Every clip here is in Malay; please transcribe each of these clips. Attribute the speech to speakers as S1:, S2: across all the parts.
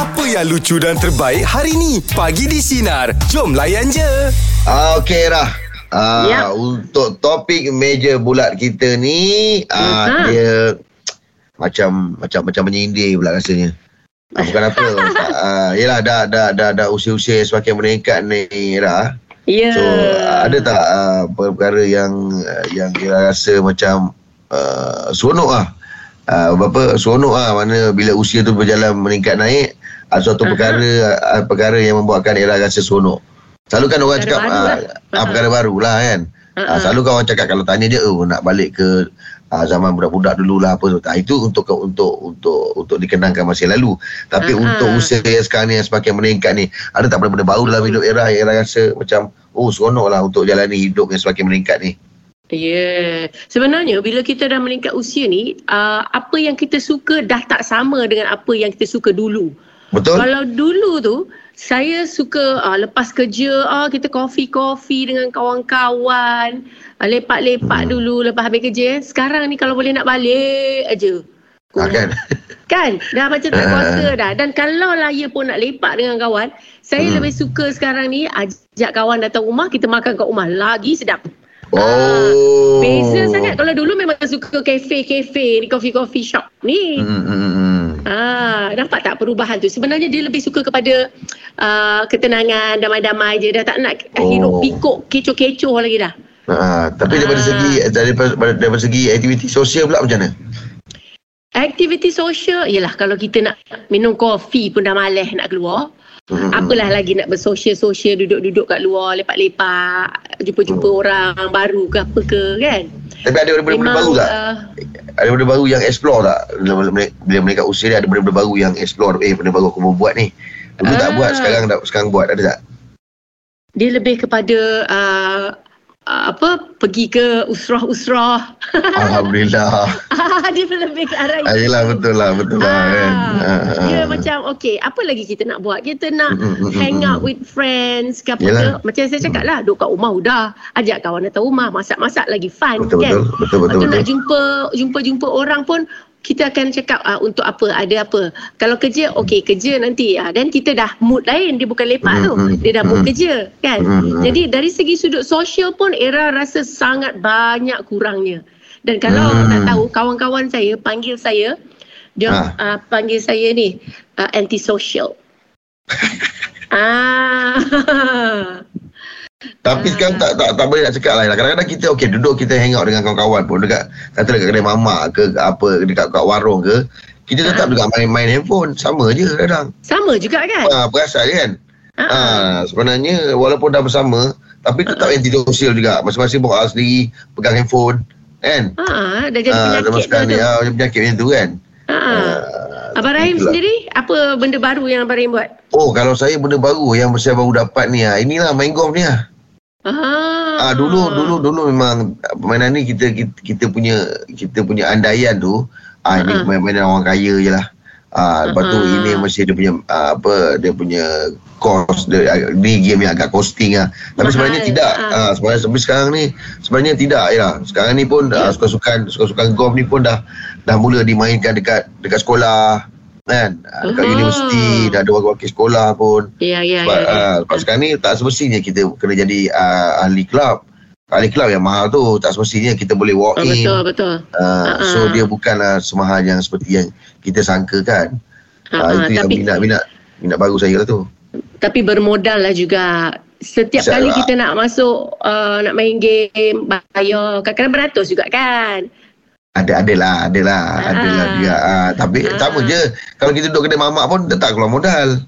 S1: Apa yang lucu dan terbaik hari ni? Pagi di Sinar. Jom layan je.
S2: Ah, Okey Rah. Ah,
S3: Ya.
S2: Untuk topik meja bulat kita ni, ah,
S3: Mhm.
S2: dia macam macam macam menyindir pula rasanya. Ah, bukan apa. ah, yelah, dah, dah, dah, dah usia-usia yang semakin meningkat ni, Rah.
S3: Ya.
S2: So, ah, ada tak ah, perkara yang yang Ira rasa macam uh, seronok lah? Uh, berapa seronok lah mana bila usia tu berjalan meningkat naik ada suatu perkara uh, perkara yang membuatkan Ira rasa seronok. Selalu kan orang
S3: Perkara
S2: cakap
S3: baru
S2: ah,
S3: lah.
S2: ah,
S3: Aha.
S2: perkara baru lah kan. Ah, selalu kan orang cakap kalau tanya dia oh nak balik ke ah, zaman budak-budak dulu lah apa tu. Ah, itu untuk untuk untuk untuk dikenangkan masa lalu. Tapi
S3: Ha,
S2: untuk usia yang sekarang ni yang semakin meningkat ni ada tak benda-benda baru dalam hidup Ira yang Ira rasa macam oh seronok lah untuk jalani hidup yang semakin meningkat ni.
S3: Ya. Sebenarnya bila kita dah meningkat usia ni, uh, apa yang kita suka dah tak sama dengan apa yang kita suka dulu.
S2: Betul?
S3: Kalau dulu tu saya suka uh, lepas kerja uh, kita kopi-kopi dengan kawan-kawan, uh, lepak-lepak
S2: Hmm.
S3: dulu lepas habis kerja. eh. Sekarang ni kalau boleh nak balik aja.
S2: Ha, kan?
S3: Kan? Dah macam tak kuasa dah. Dan kalau lah ya pun nak lepak dengan kawan, saya
S2: Hmm.
S3: lebih suka sekarang ni ajak kawan datang rumah, kita makan kat rumah. Lagi sedap.
S2: Oh.
S3: Beza sangat. Kalau dulu memang suka kafe-kafe, ni coffee-coffee shop ni.
S2: Hmm, hmm, hmm, hmm.
S3: Ah, nampak tak perubahan tu? Sebenarnya dia lebih suka kepada uh, ketenangan, damai-damai je. Dah tak nak
S2: Oh.
S3: hidup pikuk, kecoh-kecoh lagi dah.
S2: Ha, tapi daripada
S3: Ah.
S2: segi daripada, daripada segi aktiviti sosial pula macam mana?
S3: Aktiviti sosial, ialah kalau kita nak minum kopi pun dah malas nak keluar.
S2: Hmm, hmm,
S3: Apalah lagi nak bersosial-sosial, duduk-duduk kat luar, lepak-lepak, jumpa-jumpa
S2: Oh.
S3: orang baru ke apa ke kan?
S2: Tapi ada benda-benda baru tak?
S3: uh,
S2: Ada benda baru yang explore tak? Bila, bila, bila meningkat usia ada benda-benda baru yang explore. Eh, benda baru aku mau buat ni. Dulu tak
S3: Ah.
S2: buat, sekarang dah, sekarang buat. Ada tak?
S3: dia lebih kepada uh, uh, apa pergi ke usrah-usrah.
S2: Alhamdulillah.
S3: dia lebih ke arah
S2: Ah, yelah, betul lah. Betul lah kan.
S3: Ah,
S2: Ah,
S3: dia
S2: ah.
S3: macam okay apa lagi kita nak buat kita nak
S2: Mm, mm, mm,
S3: hang
S2: mm,
S3: out
S2: mm.
S3: with friends ke apa ke macam saya cakap lah duduk kat rumah udah ajak kawan datang rumah masak-masak lagi fun
S2: Betul,
S3: kan
S2: betul. Betul, betul,
S3: Lepas tu nak
S2: betul.
S3: jumpa jumpa-jumpa orang pun kita akan cakap uh, untuk apa ada apa. Kalau kerja okey kerja nanti uh, dan kita dah mood lain dia bukan lepak tu.
S2: Mm,
S3: dia dah mood
S2: mm.
S3: kerja kan? Jadi dari segi sudut sosial pun era rasa sangat banyak kurangnya. Dan kalau
S2: Hmm.
S3: nak tahu kawan-kawan saya panggil saya dia
S2: Ah.
S3: uh, panggil saya ni uh, antisocial. Ah
S2: Tapi
S3: Ah.
S2: sekarang tak, tak tak boleh nak cakap lah. Kadang-kadang kita okey duduk kita hang out dengan kawan-kawan pun dekat kata dekat kedai mamak ke apa dekat kat warung ke. Kita tetap
S3: Ah.
S2: juga main-main handphone. Sama je kadang.
S3: sama juga kan
S2: Ha, perasan kan?
S3: Ah,
S2: Ha, sebenarnya walaupun dah bersama tapi tetap antisosial juga. Masing-masing bawa sendiri, pegang handphone. Kan?
S3: ah dah jadi
S2: Ah, zaman
S3: penyakit
S2: ni,
S3: tu.
S2: ah, macam penyakit macam tu kan?
S3: Ah.
S2: Ah,
S3: Abang Rahim
S2: itulah.
S3: sendiri apa benda baru yang Abang Rahim buat?
S2: Oh, kalau saya benda baru yang saya baru dapat ni ah, inilah main golf ni ah.
S3: Ah.
S2: Ah dulu dulu dulu memang permainan ni kita kita, kita punya kita punya andaian tu ah ini
S3: Ha-ha.
S2: main-mainan orang kaya je lah. Ah lepas tu ini mesti dia punya ah, apa dia punya cost dia ah, ni game yang agak costing ah. Tapi
S3: Mahal.
S2: sebenarnya tidak.
S3: Ha.
S2: Ah sebenarnya tapi sekarang ni sebenarnya tidak ya. Sekarang ni pun ah, suka-sukan suka-sukan golf ni pun dah dah mula dimainkan dekat dekat sekolah kan Ah, dekat
S3: Aha.
S2: universiti dah ada wakil-wakil sekolah pun
S3: Ya ya
S2: sebab,
S3: ya. ya.
S2: uh, sebab sekarang ni tak semestinya kita kena jadi uh, ahli kelab. Ahli kelab yang mahal tu tak semestinya kita boleh walk
S3: Oh,
S2: in.
S3: betul betul.
S2: Uh,
S3: Ha-ha.
S2: so dia bukanlah semahal yang seperti yang kita sangka kan. Uh, itu yang
S3: tapi
S2: minat minat minat baru saya lah tu.
S3: tapi bermodal lah juga. Setiap
S2: Bisa
S3: kali
S2: lah.
S3: kita nak masuk uh, nak main game bayar kadang-kadang beratus juga kan.
S2: Ada ada lah, ada lah, ada lah
S3: Ah.
S2: Uh, tapi
S3: Ah.
S2: sama je. Kalau kita duduk kedai mamak pun tetap keluar modal.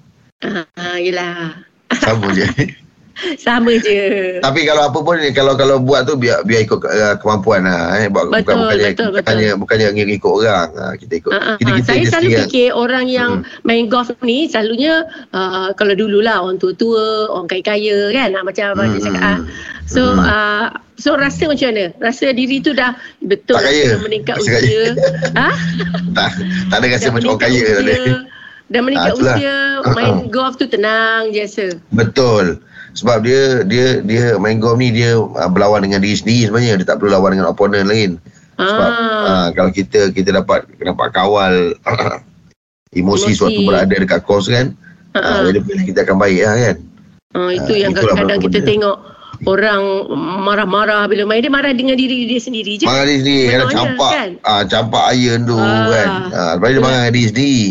S3: Ah yelah.
S2: Sama je.
S3: Sama je.
S2: Tapi kalau apa pun kalau kalau buat tu biar biar ikut uh, kemampuan lah eh buat
S3: Betul,
S2: bukan bukannya
S3: betul, betul.
S2: bukannya ngikut ikut orang. Uh, kita ikut.
S3: Uh, uh,
S2: kita
S3: uh,
S2: kita
S3: saya selalu
S2: sendiri.
S3: fikir orang yang
S2: Hmm.
S3: main golf ni selalunya uh, kalau dululah orang tua-tua, orang kaya-kaya kan ah, macam abang
S2: Hmm,
S3: hmm. cakap.
S2: hmm,
S3: ah. So
S2: Hmm.
S3: uh, so rasa macam mana? Rasa diri tu dah betul
S2: Tak kaya.
S3: meningkat
S2: Rasa
S3: usia.
S2: kaya.
S3: ha?
S2: tak, tak ada rasa
S3: Dah
S2: macam orang kaya tak ada.
S3: usia. Dah meningkat
S2: Ah,
S3: usia, main golf tu tenang je rasa.
S2: Betul. Sebab dia dia dia main golf ni dia uh, berlawan dengan diri sendiri sebenarnya. Dia tak perlu lawan dengan opponent lain. Sebab
S3: Ah.
S2: uh, kalau kita kita dapat dapat kawal Emosi,
S3: Emosi.
S2: suatu berada dekat kos kan. Uh, jadi kita akan baik lah kan.
S3: Ah, itu
S2: Ah,
S3: yang kadang-kadang kita
S2: benda.
S3: tengok orang marah-marah bila main dia marah dengan diri dia sendiri je.
S2: Marah diri sendiri kadang campak
S3: kan?
S2: ah, campak iron tu
S3: Ah.
S2: kan. Ah, lepas dia marah dengan diri sendiri.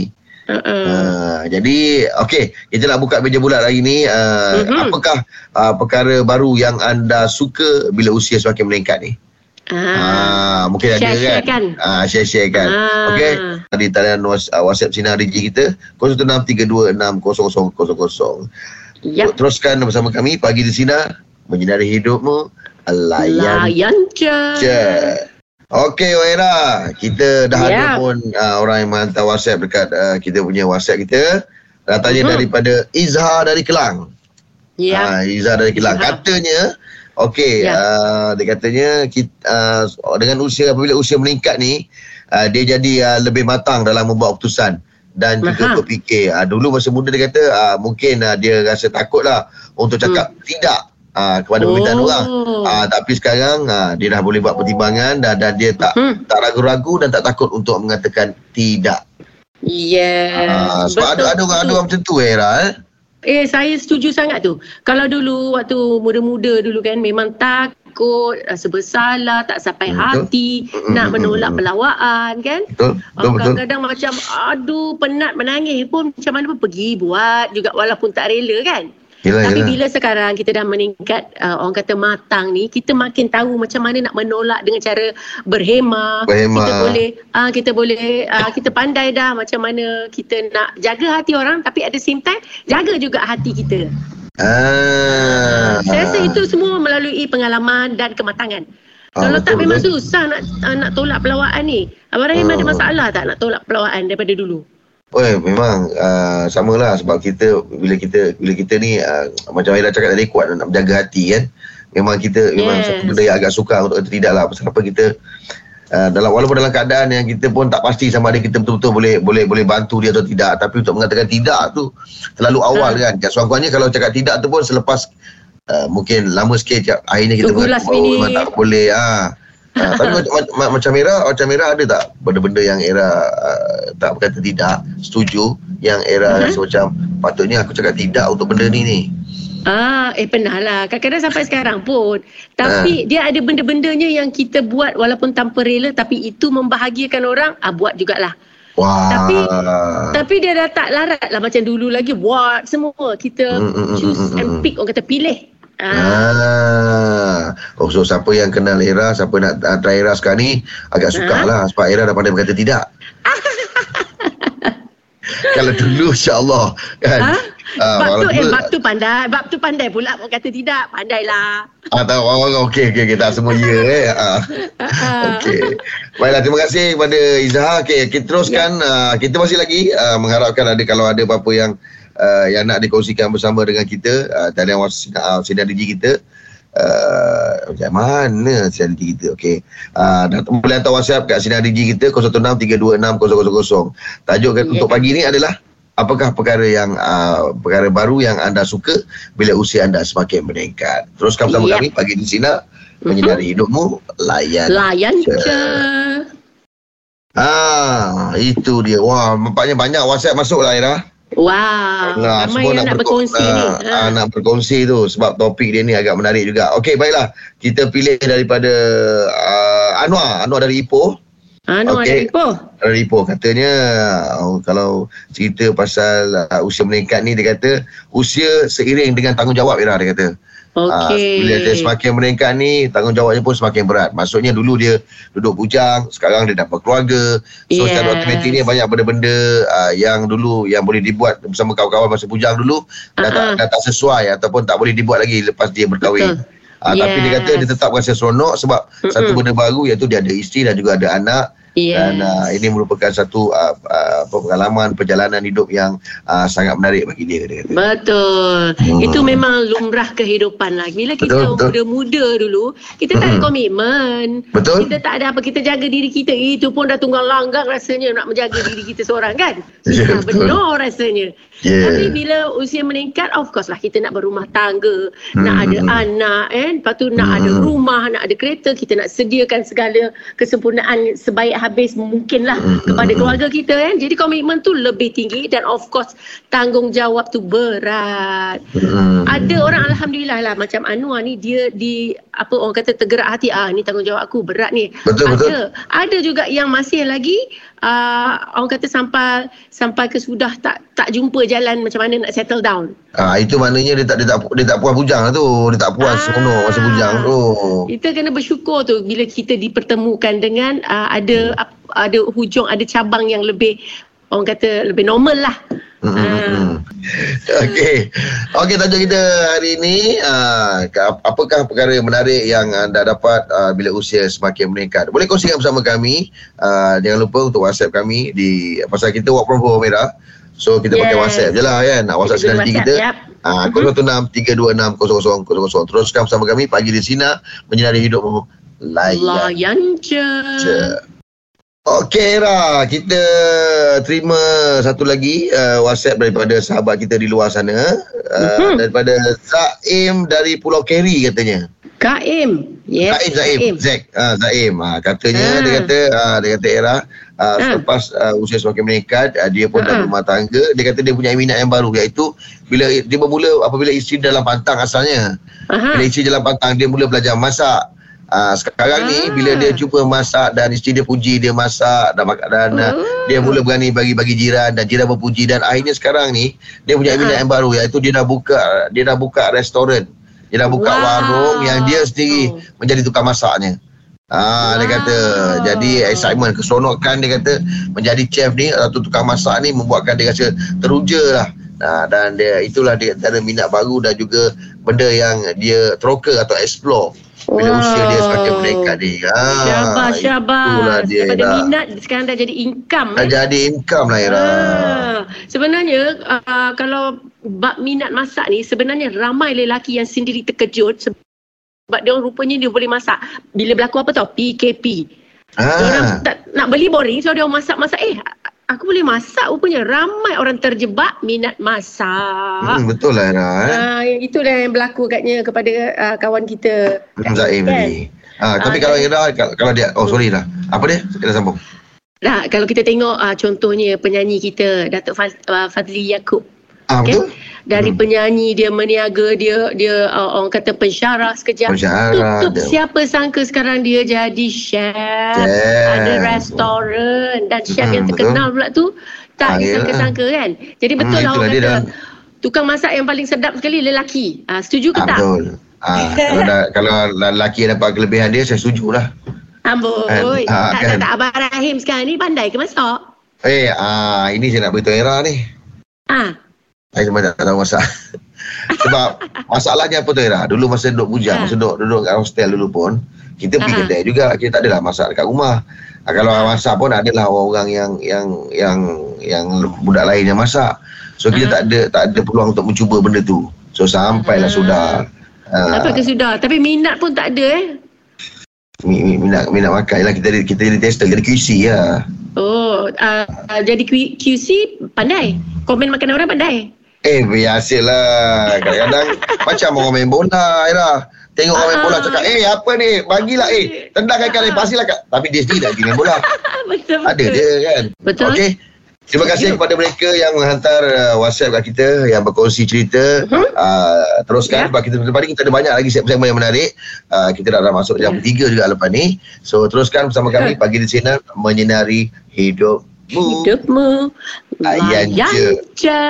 S3: Uh-uh.
S2: Ah, jadi okey kita nak buka meja bulat hari ni uh,
S3: Mhm.
S2: apakah uh, perkara baru yang anda suka bila usia semakin meningkat ni? Ah, mungkin ada
S3: Share-share
S2: kan?
S3: kan?
S2: Ah, share-share kan.
S3: Ah.
S2: Okey. Di talian WhatsApp Sinar DJ kita 0163260000.
S3: Yap.
S2: Teruskan bersama kami pagi di Sinar menyinari hidupmu layan
S3: Layan je.
S2: je. Okey Waira, kita dah ada
S3: Ya.
S2: pun uh, orang yang menghantar WhatsApp dekat uh, kita punya WhatsApp kita. Datanya
S3: Mhm.
S2: daripada Izhar dari Kelang.
S3: Ya.
S2: Ah, Izhar dari Kelang.
S3: Izhar.
S2: Katanya okey,
S3: Ya.
S2: uh, dia katanya kita, uh, dengan usia apabila usia meningkat ni uh, dia jadi uh, lebih matang dalam membuat keputusan dan juga
S3: Aha.
S2: berfikir. Uh, dulu masa muda dia kata uh, mungkin uh, dia rasa takutlah untuk cakap tidak uh, kepada permintaan
S3: Hmm. Oh.
S2: orang. Ah, tapi sekarang ah, dia dah boleh buat pertimbangan dan, dan dia tak
S3: Hmm.
S2: tak ragu-ragu dan tak takut untuk mengatakan tidak.
S3: Yes.
S2: Ah, sebab ada ada orang ada orang macam tu Era eh.
S3: Eh saya setuju sangat tu. Kalau dulu waktu muda-muda dulu kan memang takut, rasa bersalah, tak sampai
S2: Betul.
S3: hati,
S2: Mm,
S3: nak
S2: mm,
S3: menolak pelawaan kan.
S2: Betul, betul,
S3: Oh,
S2: betul.
S3: kadang-kadang macam aduh penat menangis pun macam mana pun pergi buat juga walaupun tak rela kan.
S2: Yelah,
S3: Tapi
S2: yelah.
S3: bila sekarang kita dah meningkat uh, orang kata matang ni, kita makin tahu macam mana nak menolak dengan cara berhemah.
S2: Berhemah.
S3: Kita boleh uh, kita boleh uh, kita pandai dah macam mana kita nak jaga hati orang tapi at the same time jaga juga hati kita.
S2: Ah.
S3: Saya rasa itu semua melalui pengalaman dan kematangan.
S2: Ah,
S3: Kalau tak memang susah nak uh, nak tolak pelawaan ni. Abang Rahim
S2: Ah.
S3: ada masalah tak nak tolak pelawaan daripada dulu?
S2: Oh, memang uh, samalah sebab kita bila kita bila kita ni uh, macam Aira cakap tadi kuat nak menjaga hati kan. Memang kita memang
S3: Yes.
S2: satu benda yang agak sukar untuk kata tidak lah pasal apa kita uh, dalam walaupun dalam keadaan yang kita pun tak pasti sama ada kita betul-betul boleh boleh boleh bantu dia atau tidak tapi untuk mengatakan tidak tu terlalu awal
S3: Ha.
S2: kan. Dan sekurang-kurangnya kalau cakap tidak tu pun selepas uh, mungkin lama sikit cakap, akhirnya kita
S3: Tunggu
S2: bahawa
S3: minute.
S2: memang tak boleh ah. Ha, tapi macam, macam, macam Era, macam Era ada tak benda-benda yang Era uh, tak berkata tidak, setuju yang Era
S3: Mhm.
S2: rasa macam patutnya aku cakap tidak untuk benda ni ni.
S3: Ah, eh pernah lah. Kadang-kadang sampai sekarang pun.
S2: Ah.
S3: Tapi dia ada benda-bendanya yang kita buat walaupun tanpa rela tapi itu membahagiakan orang, ah buat jugalah.
S2: Wah.
S3: Tapi- Tapi dia dah tak larat lah macam dulu lagi buat semua. Kita
S2: Mm, mm, mm,
S3: choose
S2: mm,
S3: and
S2: mm.
S3: pick orang kata pilih. Ah,
S2: Ah. Oh, so siapa yang kenal Era, siapa nak uh, try Era sekarang ni agak suka
S3: Ah.
S2: lah sebab Era dah pandai berkata tidak. Kalau dulu insya-Allah kan.
S3: Ha?
S2: Ah,
S3: bab tu eh bab tu pandai, bab tu pandai pula orang kata tidak, pandailah.
S2: Ah, tahu. Oh, okey, okey, okey. Tak semua ya eh. Ah.
S3: Ah.
S2: Okey. Baiklah, terima kasih kepada Izhar. Okey, kita teruskan.
S3: Ya.
S2: Uh, kita masih lagi uh, mengharapkan ada kalau ada apa-apa yang uh, yang nak dikongsikan bersama dengan kita. Uh, talian WhatsApp uh, Sinar DJ kita. Uh, macam mana Sinar DJ kita? Okey. Uh, dan boleh hantar WhatsApp kat Sinar DJ kita 0163260000. Tajuk
S3: Ya.
S2: untuk pagi ni adalah apakah perkara yang uh, perkara baru yang anda suka bila usia anda semakin meningkat. Teruskan bersama
S3: Ya.
S2: kami pagi di Sinar menyinari hidupmu layan
S3: Layan
S2: je.
S3: je.
S2: Ah, itu dia. Wah, nampaknya banyak WhatsApp masuk lah Ira.
S3: Wow,
S2: Nah,
S3: ramai yang nak
S2: berko-
S3: berkongsi ni. Ha.
S2: nak berkongsi tu sebab topik dia ni agak menarik juga. Okey, baiklah. Kita pilih daripada uh, Anwar, Anwar dari Ipoh.
S3: Anu
S2: Okey.
S3: ada apa?
S2: Dari Ipoh katanya oh, kalau cerita pasal uh, usia meningkat ni dia kata usia seiring dengan tanggungjawab Ira dia kata. Ah,
S3: Okey.
S2: bila dia semakin meningkat ni tanggungjawabnya pun semakin berat. Maksudnya dulu dia duduk bujang, sekarang dia dah berkeluarga. So
S3: Yes.
S2: secara otomatik ni banyak benda-benda uh, yang dulu yang boleh dibuat bersama kawan-kawan masa bujang dulu dah, tak, dah tak sesuai ataupun tak boleh dibuat lagi lepas dia berkahwin.
S3: Betul.
S2: Uh, Tapi dia kata dia tetap rasa seronok sebab
S3: Mm-mm.
S2: satu benda baru iaitu dia ada isteri dan juga ada anak
S3: Yes.
S2: dan uh, ini merupakan satu uh, uh, pengalaman perjalanan hidup yang uh, sangat menarik bagi dia dia kata.
S3: Betul.
S2: Hmm.
S3: Itu memang lumrah kehidupan lah. Bila kita
S2: Betul, betul.
S3: muda-muda dulu, kita tak ada
S2: Mm-mm.
S3: komitmen.
S2: Betul?
S3: Kita tak ada apa. Kita jaga diri kita. Itu pun dah tunggang langgang rasanya nak menjaga diri kita seorang kan.
S2: Ya,
S3: Susah
S2: betul.
S3: benar rasanya.
S2: Yeah.
S3: Tapi bila usia meningkat, of course lah kita nak berumah tangga,
S2: Hmm,
S3: nak ada
S2: hmm,
S3: anak kan. Lepas tu nak
S2: Hmm,
S3: ada
S2: hmm.
S3: rumah, nak ada kereta. Kita nak sediakan segala kesempurnaan sebaik habis mungkin lah
S2: Hmm,
S3: kepada keluarga kita kan. Jadi komitmen tu lebih tinggi dan of course tanggungjawab tu berat.
S2: Hmm.
S3: Ada orang alhamdulillah lah macam Anwar ni dia di apa orang kata tergerak hati ah ni tanggungjawab aku berat ni.
S2: Betul,
S3: ada
S2: betul.
S3: ada juga yang masih lagi uh, orang kata sampai sampai ke sudah tak tak jumpa jalan macam mana nak settle down.
S2: Ah itu maknanya dia tak dia tak dia tak puas bujang lah tu. Dia tak puas
S3: Ah.
S2: seronok masa bujang tu.
S3: Kita kena bersyukur tu bila kita dipertemukan dengan uh, ada ap- ada hujung ada cabang yang lebih orang kata lebih normal lah.
S2: Hmm,
S3: Ah.
S2: hmm, hmm. Okey. Okey tajuk kita hari ini uh, apakah perkara menarik yang anda dapat uh, bila usia semakin meningkat. Boleh kongsikan bersama kami. Uh, jangan lupa untuk WhatsApp kami di pasal kita work from home Mira. So kita pakai
S3: Yes.
S2: WhatsApp je lah kan. Nak WhatsApp sekali
S3: guna
S2: kita.
S3: WhatsApp, yap.
S2: Ah,
S3: Mhm.
S2: 016 326 0000. Teruskan bersama kami pagi di Sina menyinari hidupmu. Layan
S3: Layan je.
S2: je. Okey Ra, kita terima satu lagi uh, WhatsApp daripada sahabat kita di luar sana uh,
S3: Mhm.
S2: daripada Zaim dari Pulau Keri katanya.
S3: Kaim. Yes.
S2: Zaim Zaim Zack uh, Zaim uh, katanya
S3: Ah.
S2: dia kata uh, dia kata Era uh,
S3: Ah.
S2: selepas uh, usia semakin meningkat uh, dia pun dah
S3: Ah.
S2: berumah tangga dia kata dia punya minat yang baru iaitu bila dia bermula apabila isteri dalam pantang asalnya
S3: Aha.
S2: bila isteri dalam pantang dia mula belajar masak Ah, sekarang ni
S3: Ah.
S2: bila dia cuba masak dan isteri dia puji dia masak dan mak- dan ah,
S3: Oh.
S2: dia mula berani bagi-bagi jiran dan jiran berpuji dan akhirnya sekarang ni dia punya minat yang baru iaitu dia dah buka dia dah buka restoran dia dah buka
S3: Wow.
S2: warung yang dia sendiri
S3: Oh.
S2: menjadi tukang masaknya Ah, dia
S3: Wow.
S2: kata jadi excitement keseronokan dia kata menjadi chef ni atau tukang masak ni membuatkan dia rasa teruja lah Nah, dan dia itulah dia antara minat baru dan juga benda yang dia teroka atau explore bila
S3: Wow.
S2: usia dia semakin meningkat ni. Ah,
S3: Syabas, syabas.
S2: Itulah dia.
S3: Daripada
S2: Ira.
S3: minat sekarang dah jadi income.
S2: Dah
S3: eh.
S2: jadi income lah Ira.
S3: Ah, sebenarnya uh, kalau bab minat masak ni sebenarnya ramai lelaki yang sendiri terkejut sebab dia orang rupanya dia boleh masak. Bila berlaku apa tau? PKP. Dia orang
S2: Ah,
S3: tak nak beli boring so dia masak-masak eh aku boleh masak rupanya ramai orang terjebak minat masak.
S2: hmm, betul lah Ira. Eh?
S3: Ah, yang itulah yang berlaku katnya kepada uh, kawan kita.
S2: Zaim
S3: Kan?
S2: tadi. Ah, tapi
S3: Ah,
S2: kalau kalau, kalau dia oh sorry lah. Apa dia? Kita sambung.
S3: Nah, kalau kita tengok uh, contohnya penyanyi kita Datuk Faz, uh, Fazli Yaakob
S2: Ah,
S3: Okay.
S2: betul?
S3: dari
S2: Hmm.
S3: penyanyi dia meniaga dia dia uh, orang kata pensyarah sekejap
S2: Pensyarah
S3: tutup
S2: dia.
S3: siapa sangka sekarang dia jadi chef
S2: Chef.
S3: ada restoran dan chef
S2: Hmm,
S3: yang terkenal pula tu tak
S2: Ah,
S3: disangka-sangka kan jadi betul
S2: Hmm,
S3: lah orang
S2: dia
S3: kata
S2: dah-
S3: tukang masak yang paling sedap sekali lelaki ah, setuju ke
S2: Ah,
S3: tak
S2: betul. Ah, kalau dah, kalau lelaki dapat kelebihan dia saya setuju lah.
S3: amboi
S2: Ah,
S3: tak,
S2: kan.
S3: tak, tak Abang Rahim sekarang ni pandai ke masak
S2: Eh, ah, ini saya nak beritahu Era ni.
S3: ah
S2: Saya sebenarnya tak tahu masak. Sebab masalahnya apa tu? Dulu masa duduk bujang,
S3: Ha.
S2: masa duduk, duduk kat hostel dulu pun, kita pergi
S3: Ha.
S2: kedai juga. Kita tak adalah masak dekat rumah. Ah, kalau masak pun adalah orang yang yang yang yang budak lain yang masak. So kita
S3: Ha.
S2: tak ada tak ada peluang untuk mencuba benda tu. So sampailah
S3: Ha.
S2: sudah. ah,
S3: apa ke sudah tapi minat pun tak ada eh
S2: mi- mi- minat minat makan lah kita jadi- kita jadi tester kita QC lah.
S3: Oh, uh, uh, jadi Q- QC pandai. Komen makanan orang pandai.
S2: Eh biasalah Kadang-kadang Macam orang main bola Ira Tengok orang main bola
S3: Ah.
S2: cakap Eh apa ni Bagilah eh Tendangkan kali Pastilah kat Tapi dia sendiri lagi main bola
S3: betul
S2: Ada dia kan
S3: Betul.
S2: Okey Terima kasih kepada mereka yang menghantar uh, WhatsApp kat kita yang berkongsi cerita.
S3: Mhm.
S2: Uh, teruskan
S3: Ya.
S2: sebab kita lepas ni kita ada banyak lagi segmen yang menarik. Uh, kita dah, dah masuk jam
S3: Ya.
S2: 3 juga lepas ni. So teruskan bersama kami pagi di sini menyinari hidupmu.
S3: Hidupmu
S2: layan je.
S3: je.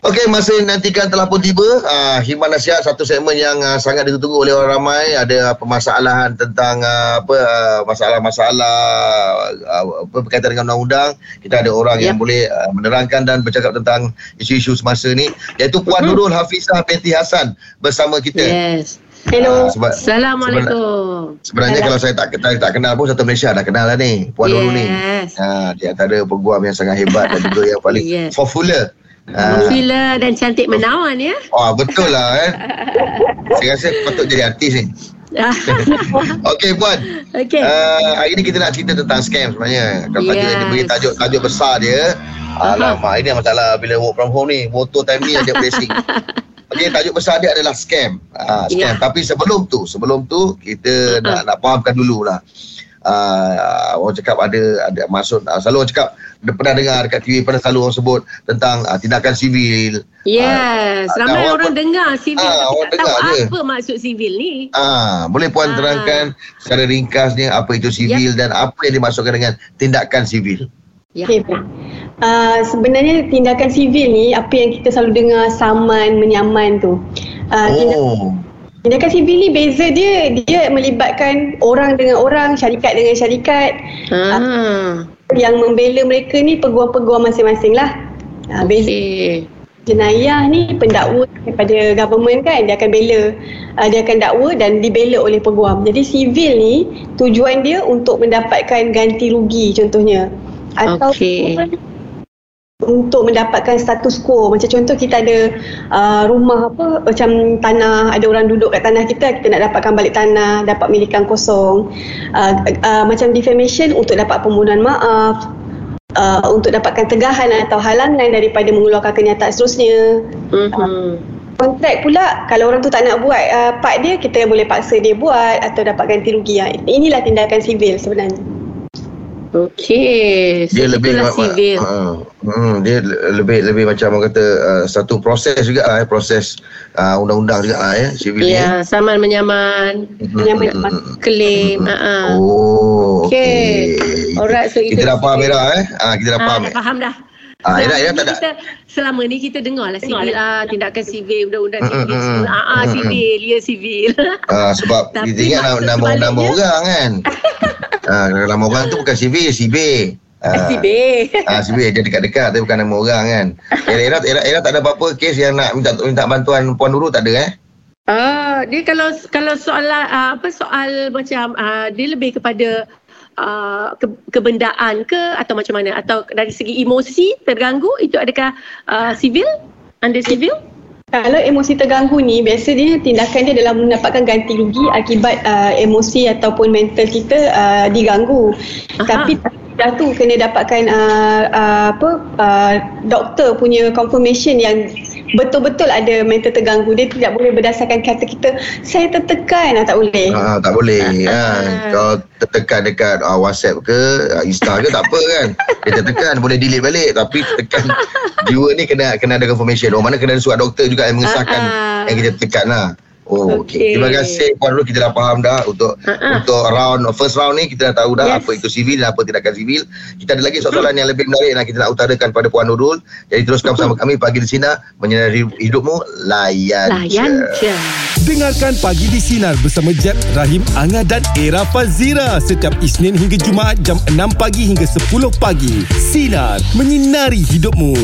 S2: Okey, masa yang nantikan telah pun tiba. Uh, Himan Nasihat satu segmen yang uh, sangat ditunggu oleh orang ramai. Ada uh, permasalahan tentang uh, apa uh, masalah-masalah uh, apa berkaitan dengan undang-undang. Kita ada orang yang
S3: Yep.
S2: boleh uh, menerangkan dan bercakap tentang isu-isu semasa ni. Iaitu Puan
S3: Mhm.
S2: Nurul Hafizah binti Hasan bersama kita.
S3: Yes. Hello.
S2: Ah, sebab-
S3: Assalamualaikum.
S2: Sebenarnya kalau saya tak, tak tak kenal pun satu Malaysia dah kenal lah ni Puan Nurul ni.
S3: Yes.
S2: Ha, di antara peguam yang sangat hebat dan juga yang paling
S3: Yes.
S2: popular. Ha.
S3: Popular dan cantik menawan ya.
S2: Oh betul lah eh. Saya rasa patut jadi artis ni. Okey Puan.
S3: Okey.
S2: Uh, hari ni kita nak cerita tentang scam sebenarnya. Kalau tajuk
S3: Yes.
S2: dia bagi tajuk tajuk besar dia. Alamak, ini masalah bila work from home ni. Motor time ni ada racing. Okey, tajuk besar dia adalah scam. Uh, scam.
S3: Ya.
S2: Tapi sebelum tu, sebelum tu kita nak nak fahamkan dululah. Uh, orang cakap ada ada maksud uh, selalu orang cakap dia pernah dengar dekat TV pernah selalu orang sebut tentang uh, tindakan sivil.
S3: Yes,
S2: Ah,
S3: ramai orang
S2: apa-
S3: dengar sivil
S2: Ah,
S3: tapi
S2: orang
S3: tak tahu
S2: dengar je.
S3: apa maksud sivil ni.
S2: Ah, boleh puan
S3: Ah.
S2: terangkan secara ringkasnya apa itu sivil dan apa yang dimaksudkan dengan tindakan sivil?
S3: Ya.
S4: Okay, baik. Uh, sebenarnya tindakan sivil ni apa yang kita selalu dengar saman menyaman tu. Uh,
S2: Oh.
S4: tindakan sivil ni beza dia dia melibatkan orang dengan orang, syarikat dengan syarikat
S3: Ah.
S4: yang membela mereka ni peguam-peguam masing-masing lah. Uh, beza
S3: Okey.
S4: jenayah ni pendakwa daripada government kan dia akan bela uh, dia akan dakwa dan dibela oleh peguam. Jadi sivil ni tujuan dia untuk mendapatkan ganti rugi contohnya atau
S3: Okey.
S4: Untuk mendapatkan status quo. Macam contoh kita ada uh, rumah apa macam tanah ada orang duduk kat tanah kita kita nak dapatkan balik tanah dapat milikan kosong. Uh, uh, macam defamation untuk dapat permohonan maaf uh, untuk dapatkan tegahan atau halangan daripada mengeluarkan kenyataan seterusnya.
S3: Mhm.
S4: kontrak pula kalau orang tu tak nak buat uh, part dia kita boleh paksa dia buat atau dapat ganti rugi. Ah, inilah tindakan sivil sebenarnya
S3: Okey.
S2: dia
S3: So,
S2: lebih
S3: itulah sivil.
S2: Uh, hmm, dia le- lebih lebih macam orang kata uh, satu proses juga lah, eh, proses uh, undang-undang juga lah, ya sivil ni.
S3: Ya, saman menyaman,
S4: Menyaman
S3: claim. Ha
S2: Oh,
S3: Okey.
S2: okey.
S3: Alright, so itu
S2: Kita dah faham Era eh. Ah, kita dah
S3: Ah,
S2: faham.
S3: dah faham dah.
S2: Ah, Era Era
S3: Selama
S2: tak
S3: ni
S2: ada.
S3: kita, selama ni kita dengar lah sivil ah, tindakan sivil, undang-undang
S2: Mm, mm,
S3: sivil
S2: mm.
S3: Ah, ah,
S2: mm,
S3: sivil, ya sivil.
S2: Ah, sebab kita ingat
S3: maksud
S2: nama nama, nama
S3: sebaliknya-
S2: orang kan. ah, nama orang tu bukan sibir. Ah,
S3: Sivil.
S2: Ah, sibir dia dekat-dekat tapi bukan nama orang kan. Era Era Era, Era tak ada apa-apa kes yang nak minta minta bantuan Puan Nurul tak ada eh?
S3: Ah, dia kalau kalau soal ah, apa soal macam ah, dia lebih kepada ah, ke, kebendaan ke atau macam mana atau dari segi emosi terganggu itu adakah ah, sivil under sivil
S4: Kalau emosi terganggu ni biasa dia tindakan dia dalam mendapatkan ganti rugi akibat uh, emosi ataupun mental kita uh, diganggu.
S3: Aha.
S4: Tapi dah tu kena dapatkan uh, uh, apa uh, doktor punya confirmation yang betul-betul ada mental terganggu. Dia tidak boleh berdasarkan kata kita saya tertekan ah, tak boleh.
S2: Ah, tak boleh
S3: Ah.
S2: kan. Kalau tertekan dekat ah, WhatsApp ke, ah, Insta ke tak apa kan. Dia tertekan boleh delete balik tapi tekan jiwa ni kena kena ada confirmation. Oh mana kena ada surat doktor juga yang mengesahkan
S3: Ah, ah.
S2: yang kita tekan lah. Oh, okey.
S3: Okey.
S2: Terima kasih Puan Nurul kita dah faham dah untuk
S3: ah.
S2: untuk round first round ni kita dah tahu dah
S3: Yes.
S2: apa itu sivil dan apa tindakan sivil. Kita ada lagi soalan yang lebih menarik yang kita nak utarakan pada Puan Nurul. Jadi teruskan bersama kami pagi di sini menyinari hidupmu layan.
S3: layan je
S1: Dengarkan Pagi di Sinar bersama Jeb, Rahim, Anga dan Era Fazira setiap Isnin hingga Jumaat jam 6 pagi hingga 10 pagi. Sinar, menyinari hidupmu.